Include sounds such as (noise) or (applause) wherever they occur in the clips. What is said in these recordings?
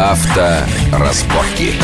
Авторазборки.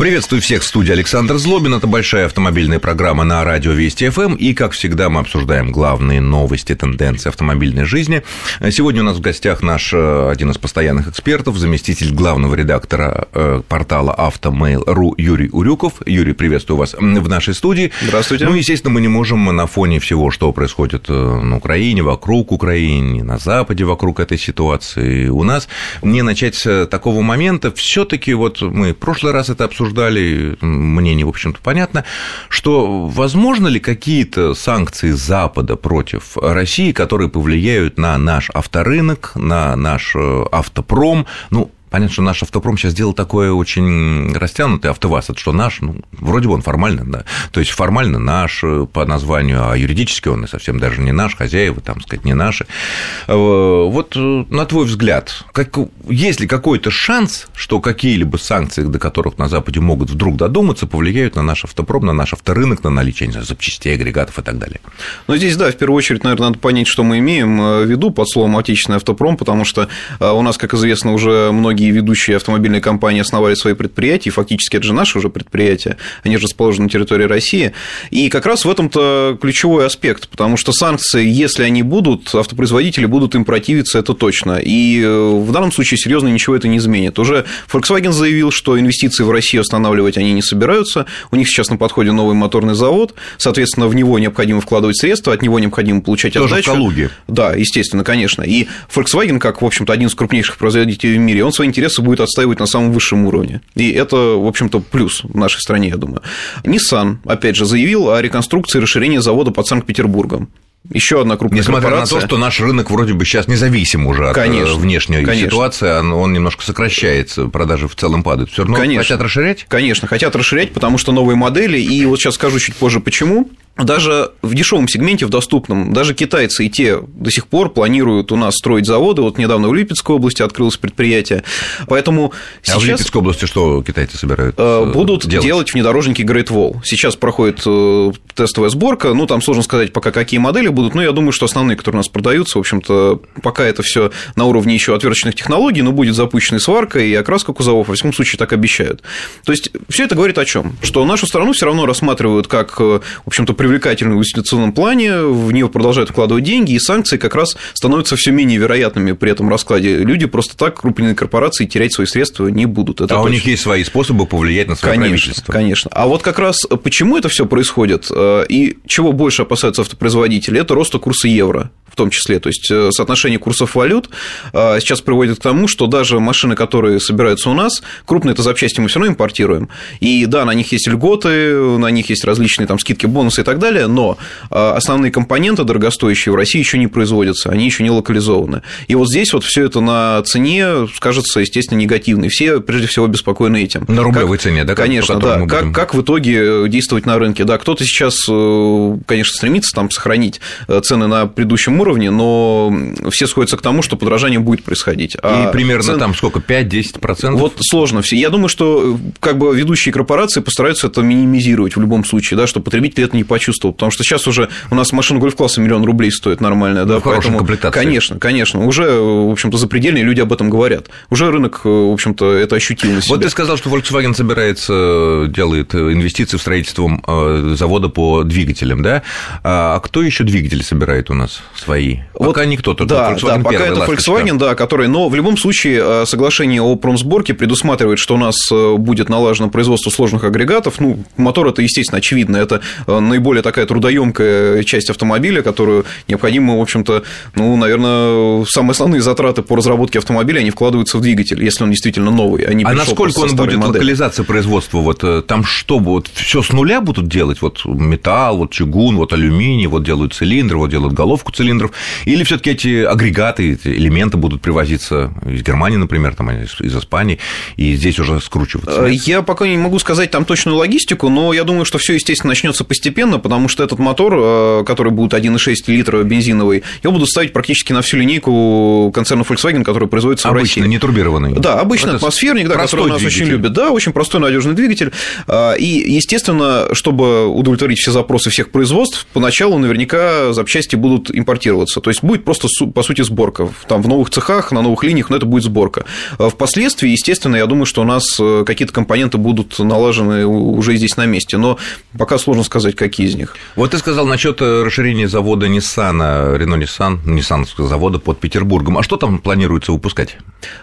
Приветствую всех в студии Александр Злобин. Это большая автомобильная программа на радио Вести ФМ. И, как всегда, мы обсуждаем главные новости, тенденции автомобильной жизни. Сегодня у нас в гостях наш э, один из постоянных экспертов, заместитель главного редактора э, портала Автомейл.ру Юрий Урюков. Юрий, приветствую вас в нашей студии. Здравствуйте. Ну, естественно, мы не можем на фоне всего, что происходит э, на Украине, вокруг Украины, на Западе вокруг этой ситуации у нас, не начать с такого момента. все таки вот мы в прошлый раз это обсуждали, обсуждали, мнение, в общем-то, понятно, что возможно ли какие-то санкции Запада против России, которые повлияют на наш авторынок, на наш э, автопром, ну, Понятно, что наш автопром сейчас сделал такое очень растянутый автоваз, это что наш, ну, вроде бы он формально, да, то есть формально наш э, по названию, а юридически он и совсем даже не наш, хозяева, там сказать, не наши. Э, вот э, на твой взгляд, как, есть ли какой-то шанс, что какие-либо санкции, до которых на Западе могут вдруг додуматься, повлияют на наш автопром, на наш авторынок, на наличие не знаю, запчастей, агрегатов и так далее? Ну, здесь, да, в первую очередь, наверное, надо понять, что мы имеем в виду под словом отечественный автопром, потому что у нас, как известно, уже многие многие ведущие автомобильные компании основали свои предприятия, и фактически это же наши уже предприятия, они же расположены на территории России. И как раз в этом-то ключевой аспект, потому что санкции, если они будут, автопроизводители будут им противиться, это точно. И э, в данном случае серьезно ничего это не изменит. Уже Volkswagen заявил, что инвестиции в Россию останавливать они не собираются. У них сейчас на подходе новый моторный завод, соответственно, в него необходимо вкладывать средства, от него необходимо получать Тоже отдачу. в Калуге. Да, естественно, конечно. И Volkswagen, как, в общем-то, один из крупнейших производителей в мире, он свои интересы будет отстаивать на самом высшем уровне. И это, в общем-то, плюс в нашей стране, я думаю. Nissan, опять же, заявил о реконструкции и расширении завода под Санкт-Петербургом. Еще одна крупная Несмотря корпорация. на то, что наш рынок вроде бы сейчас независим уже от э, конечно, внешней конечно. ситуации, он немножко сокращается, продажи в целом падают. Все равно конечно. хотят расширять? Конечно, хотят расширять, потому что новые модели, и вот сейчас скажу чуть позже почему даже в дешевом сегменте, в доступном, даже китайцы и те до сих пор планируют у нас строить заводы. Вот недавно в Липецкой области открылось предприятие. Поэтому сейчас... А в Липецкой области что китайцы собирают э, Будут делать, делать внедорожники Great Wall. Сейчас проходит э, тестовая сборка. Ну, там сложно сказать, пока какие модели будут, но я думаю, что основные, которые у нас продаются, в общем-то, пока это все на уровне еще отверточных технологий, но будет запущена и сварка, и окраска кузовов, во всяком случае, так обещают. То есть, все это говорит о чем? Что нашу страну все равно рассматривают как, э, в общем-то, привлекательную в инвестиционном плане, в нее продолжают вкладывать деньги, и санкции как раз становятся все менее вероятными при этом раскладе. Люди просто так, крупные корпорации, терять свои средства не будут. Это а точно. у них есть свои способы повлиять на свое конечно, правительство. Конечно. А вот как раз почему это все происходит э, и чего больше опасаются автопроизводители, это роста курса евро в том числе. То есть э, соотношение курсов валют э, сейчас приводит к тому, что даже машины, которые собираются у нас, крупные это запчасти мы все равно импортируем. И да, на них есть льготы, на них есть различные там скидки, бонусы и так далее, но э, основные компоненты дорогостоящие в России еще не производятся, они еще не локализованы. И вот здесь вот все это на цене скажется, естественно, негативно. И все, прежде всего, беспокойны этим. На рублевой как, цене, да? Конечно, да. Будем... Как, как в итоге действовать на рынке? Да, кто-то сейчас, конечно, стремится там сохранить цены на предыдущем уровне, но все сходятся к тому, что подражание будет происходить. А и примерно цен... там сколько, 5-10%? Вот сложно все. Я думаю, что как бы ведущие корпорации постараются это минимизировать в любом случае, да, чтобы потребитель это не почувствовал, потому что сейчас уже у нас машина гольф-класса миллион рублей стоит нормальная, да, ну, поэтому, комплектации. конечно, конечно, уже, в общем-то, запредельные люди об этом говорят. Уже рынок, в общем-то, это ощутил на себе. Вот ты сказал, что Volkswagen собирается, делает инвестиции в строительство э, завода по двигателям, да? А кто еще двигатели собирает у нас свои? Пока вот, никто, только да, Volkswagen да, пока это ласточка. Volkswagen, да, который, но в любом случае э, соглашение о промсборке предусматривает, что у нас э, будет налажено производство сложных агрегатов. Ну, мотор это, естественно, очевидно, это э, наиболее такая трудоемкая часть автомобиля, которую необходимо, в общем-то, ну, наверное, самые основные затраты по разработке автомобиля, они вкладываются в двигатель, если он действительно новый, а не А насколько он будет модели. локализация производства? Вот там что, вот все с нуля будут делать? Вот металл, вот чугун, вот алюминий, вот делают цилиндры, вот делают головку цилиндров, или все-таки эти агрегаты, эти элементы будут привозиться из Германии, например, там, из, из Испании, и здесь уже скручиваться? Я пока не могу сказать там точную логистику, но я думаю, что все, естественно, начнется постепенно, потому что этот мотор, э, который будет 1,6 литра бензиновый, его будут ставить практически на всю линейку концерна Volkswagen, который производится обычный, в России. не турбированный. Да, обычный Это атмосферник, да, который нас двигатель. очень любят. Да, очень простой, надежный двигатель. А, и, естественно, чтобы удовлетворить все запросы всех производств, поначалу наверняка запчасти будут импортироваться. То есть будет просто, по сути, сборка. Там в новых цехах, на новых линиях, но это будет сборка. А впоследствии, естественно, я думаю, что у нас э, какие-то компоненты будут налажены уже здесь на месте. Но пока сложно сказать, какие из них. Вот ты сказал насчет э, расширения завода Nissan, Renault Nissan, Nissan завода под Петербургом. А что там планируется выпускать?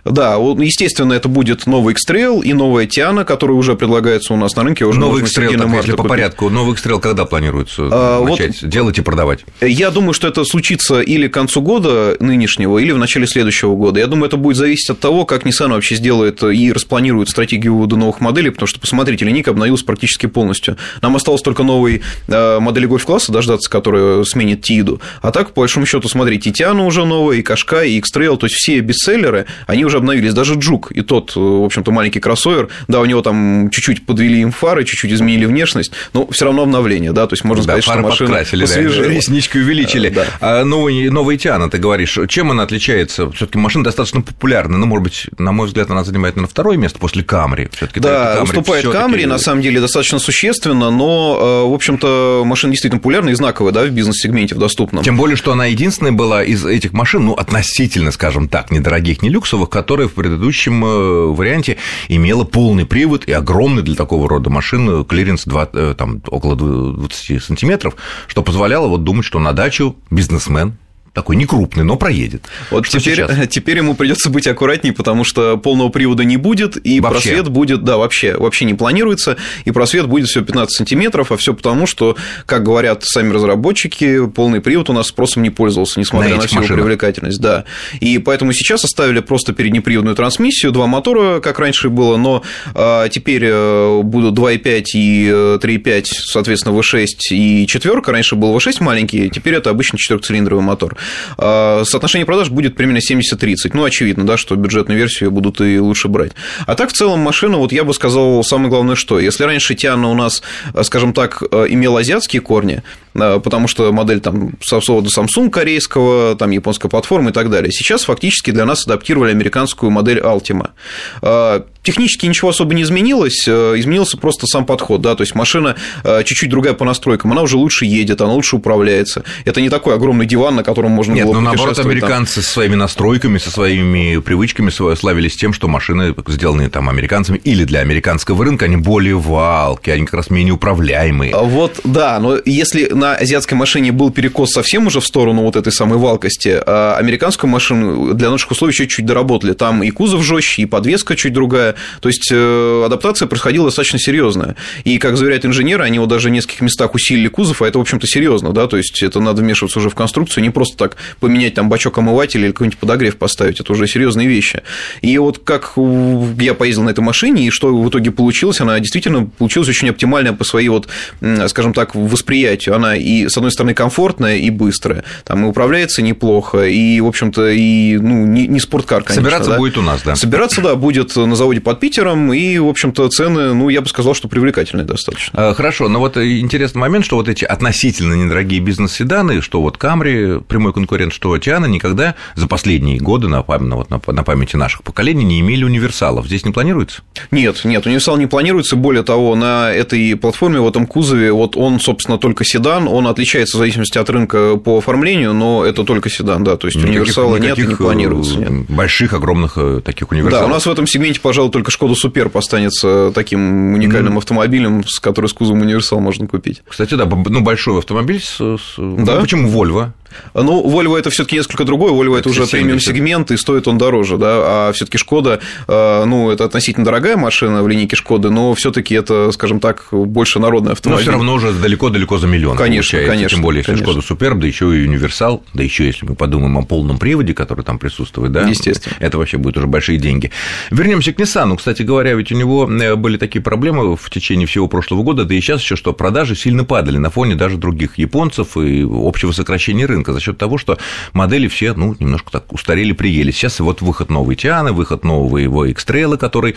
Да, естественно, это будет новый X-Trail и новая Tiana, которая уже предлагается у нас на рынке. Уже новый X-Trail, так, если по порядку, новый X-Trail когда планируется а, начать вот делать и продавать? Я думаю, что это случится или к концу года нынешнего, или в начале следующего года. Я думаю, это будет зависеть от того, как Nissan вообще сделает и распланирует стратегию вывода новых моделей, потому что, посмотрите, линейка обновилась практически полностью. Нам осталось только новый э, модели гольф-класса дождаться, которая сменит Тиду. А так, по большому счету, смотрите, и Тиана уже новая, и Кашка, и X-Trail, то есть все бестселлеры, они уже обновились. Даже Джук, и тот, э, в общем-то, маленький кроссовер, да, у него там чуть-чуть подвели им фары, чуть-чуть изменили внешность, но все равно обновление, да, то есть можно да, сказать, что машина подкрасили, посвежела. Да, реснички увеличили. Да. А новый, новый Тиана, ты говоришь, чем она отличается? все таки машина достаточно популярна, ну, может быть, на мой взгляд, она занимает, наверное, второе место после Камри. Да, уступает Камри, на самом деле, достаточно существенно, но, э, в общем-то, машина действительно популярная и знаковая, да, в бизнес-сегменте, в доступном. Тем более, что она единственная была из этих машин, ну, относительно, скажем так, недорогих, не люксовых, которая в предыдущем э, варианте имела полный привод и огромный для такого рода машин клиренс 2, э, там, около 20 сантиметров, что позволяло вот думать, что на дачу бизнесмен такой не крупный, но проедет. Вот что теперь, (laughs) теперь ему придется быть аккуратнее, потому что полного привода не будет, и вообще. просвет будет, да, вообще, вообще не планируется, и просвет будет всего 15 сантиметров, а все потому, что, как говорят сами разработчики, полный привод у нас спросом не пользовался, несмотря на, на всю машинах. привлекательность, да. И поэтому сейчас оставили просто переднеприводную трансмиссию, два мотора, как раньше было, но а, теперь э, будут 2,5 и 3,5, э, соответственно, V6 и четверка. Раньше был V6 маленький, теперь это обычный четырехцилиндровый мотор. А, соотношение продаж будет примерно 70-30. Ну, очевидно, да, что бюджетную версию будут и лучше брать. А так, в целом, машина, вот я бы сказал, самое главное, что если раньше Тиана у нас, скажем так, имела азиатские корни, потому что модель там завода Samsung корейского, там японская платформа и так далее. Сейчас фактически для нас адаптировали американскую модель Altima. А, технически ничего особо не изменилось, э, изменился просто сам подход, да, то есть машина э, чуть-чуть другая по настройкам, она уже лучше едет, она лучше управляется. Это не такой огромный диван, на котором можно Нет, было но наоборот, американцы там. со своими настройками, со своими привычками славились тем, что машины, сделанные там американцами или для американского рынка, они более валки, они как раз менее управляемые. А вот, да, но если на азиатской машине был перекос совсем уже в сторону вот этой самой валкости, а американскую машину для наших условий еще чуть доработали. Там и кузов жестче, и подвеска чуть другая. То есть э, адаптация происходила достаточно серьезная. И, как заверяют инженеры, они вот даже в нескольких местах усилили кузов, а это, в общем-то, серьезно, да, то есть это надо вмешиваться уже в конструкцию, не просто так поменять там бачок омывателя или какой-нибудь подогрев поставить, это уже серьезные вещи. И вот как я поездил на этой машине, и что в итоге получилось, она действительно получилась очень оптимальная по своей вот, скажем так, восприятию. Она и, с одной стороны, комфортная и быстрая, там и управляется неплохо, и, в общем-то, и, ну, не, не спорткар, конечно. Собираться да? будет у нас, да. Собираться, да, будет на заводе под Питером, и, в общем-то, цены, ну, я бы сказал, что привлекательные достаточно. А, хорошо, но вот интересный момент, что вот эти относительно недорогие бизнес-седаны, что вот Камри, прямой конкурент, что Тиана, никогда за последние годы на, вот на памяти наших поколений не имели универсалов. Здесь не планируется? Нет, нет, универсал не планируется. Более того, на этой платформе, в этом кузове, вот он, собственно, только седан, он отличается в зависимости от рынка по оформлению, но это только седан, да, то есть никаких, универсала никаких нет не планируется. Нет. Больших, огромных э, таких универсалов. Да, у нас в этом сегменте, пожалуй, только Шкода Супер останется таким уникальным mm. автомобилем, с который с кузовом универсал можно купить. Кстати, да, ну, большой автомобиль с... Да? Ну, почему Volvo? Ну, Volvo это все-таки несколько другое. Volvo это, это уже премиум сегмент, и стоит он дороже, да. А все-таки Шкода, э, ну, это относительно дорогая машина в линейке Шкоды, но все-таки это, скажем так, больше народный автомобиль. Но все равно уже далеко-далеко за миллион. Конечно, получается. конечно. Тем более, если конечно. Шкода Суперб, да еще и универсал, да еще если мы подумаем о полном приводе, который там присутствует, да. Естественно. Это вообще будет уже большие деньги. Вернемся к Nissan. Кстати говоря, ведь у него э, были такие проблемы в течение всего прошлого года, да и сейчас еще, что продажи сильно падали на фоне даже других японцев и общего сокращения рынка за счет того, что модели все, ну, немножко так устарели, приели. Сейчас вот выход новой Тианы, выход нового его x который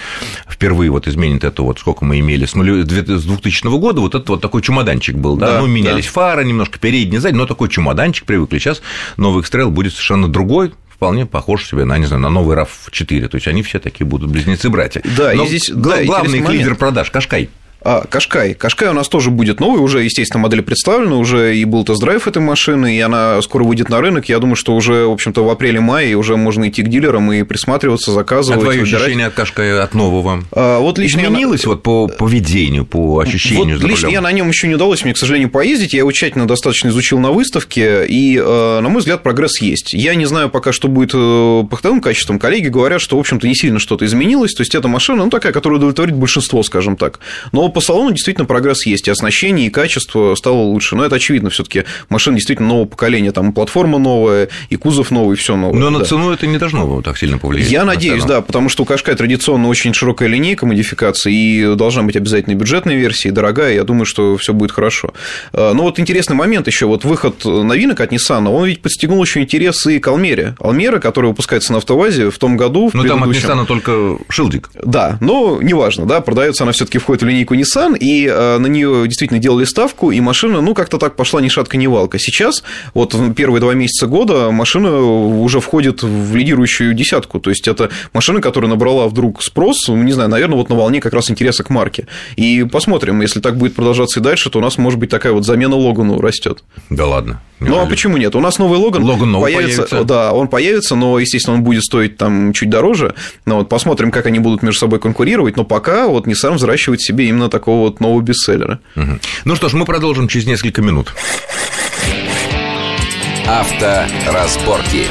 впервые вот изменит это вот, сколько мы имели, с, нулю, с 2000 года, вот этот вот такой чемоданчик был, да, да ну, менялись да. Фары немножко, передний, задний, но такой чемоданчик привыкли. Сейчас новый x будет совершенно другой, вполне похож себе на, не знаю, на новый RAV4. То есть они все такие будут близнецы-братья. Да, Но и здесь да, главный лидер продаж Кашкай. А, Кашкай. Кашкай у нас тоже будет новый, уже, естественно, модель представлена, уже и был тест-драйв этой машины, и она скоро выйдет на рынок. Я думаю, что уже, в общем-то, в апреле-мае уже можно идти к дилерам и присматриваться, заказывать. А твои выбирать. ощущения от Кашкая, от нового? А, вот лично Изменилось я... вот по поведению, по ощущению? Вот лично я на нем еще не удалось мне, к сожалению, поездить. Я его тщательно достаточно изучил на выставке, и, э, на мой взгляд, прогресс есть. Я не знаю пока, что будет э, по ходовым качествам. Коллеги говорят, что, в общем-то, не сильно что-то изменилось. То есть, эта машина, ну, такая, которая удовлетворит большинство, скажем так. Но по салону действительно прогресс есть, и оснащение, и качество стало лучше. Но это очевидно, все таки машина действительно нового поколения, там платформа новая, и кузов новый, все новое. Но да. на цену это не должно так сильно повлиять. Я надеюсь, да, потому что у Кашкай традиционно очень широкая линейка модификаций, и должна быть обязательно бюджетная версия, и дорогая, я думаю, что все будет хорошо. А, но вот интересный момент еще, вот выход новинок от Nissan, он ведь подстегнул еще интерес и к Алмере. Алмера, которая выпускается на автовазе в том году. В ну, там от Nissan только шилдик. Да, но неважно, да, продается она все-таки входит в линейку Nissan, и Э, на нее действительно делали ставку, и машина, ну, как-то так пошла ни шатка, ни валка. Сейчас, вот первые два месяца года, машина уже входит в лидирующую десятку. То есть, это машина, которая набрала вдруг спрос, ну, не знаю, наверное, вот на волне как раз интереса к марке. И посмотрим, если так будет продолжаться и дальше, то у нас, может быть, такая вот замена Логану растет. Да ладно. Неужели? Ну а почему нет? У нас новый Логан, Логан новый появится, появится. Да, он появится, но, естественно, он будет стоить там чуть дороже. Но вот посмотрим, как они будут между собой конкурировать. Но пока вот Nissan взращивает себе именно такого вот нового бестселлера. Угу. Ну что ж, мы продолжим через несколько минут. Авторазборки.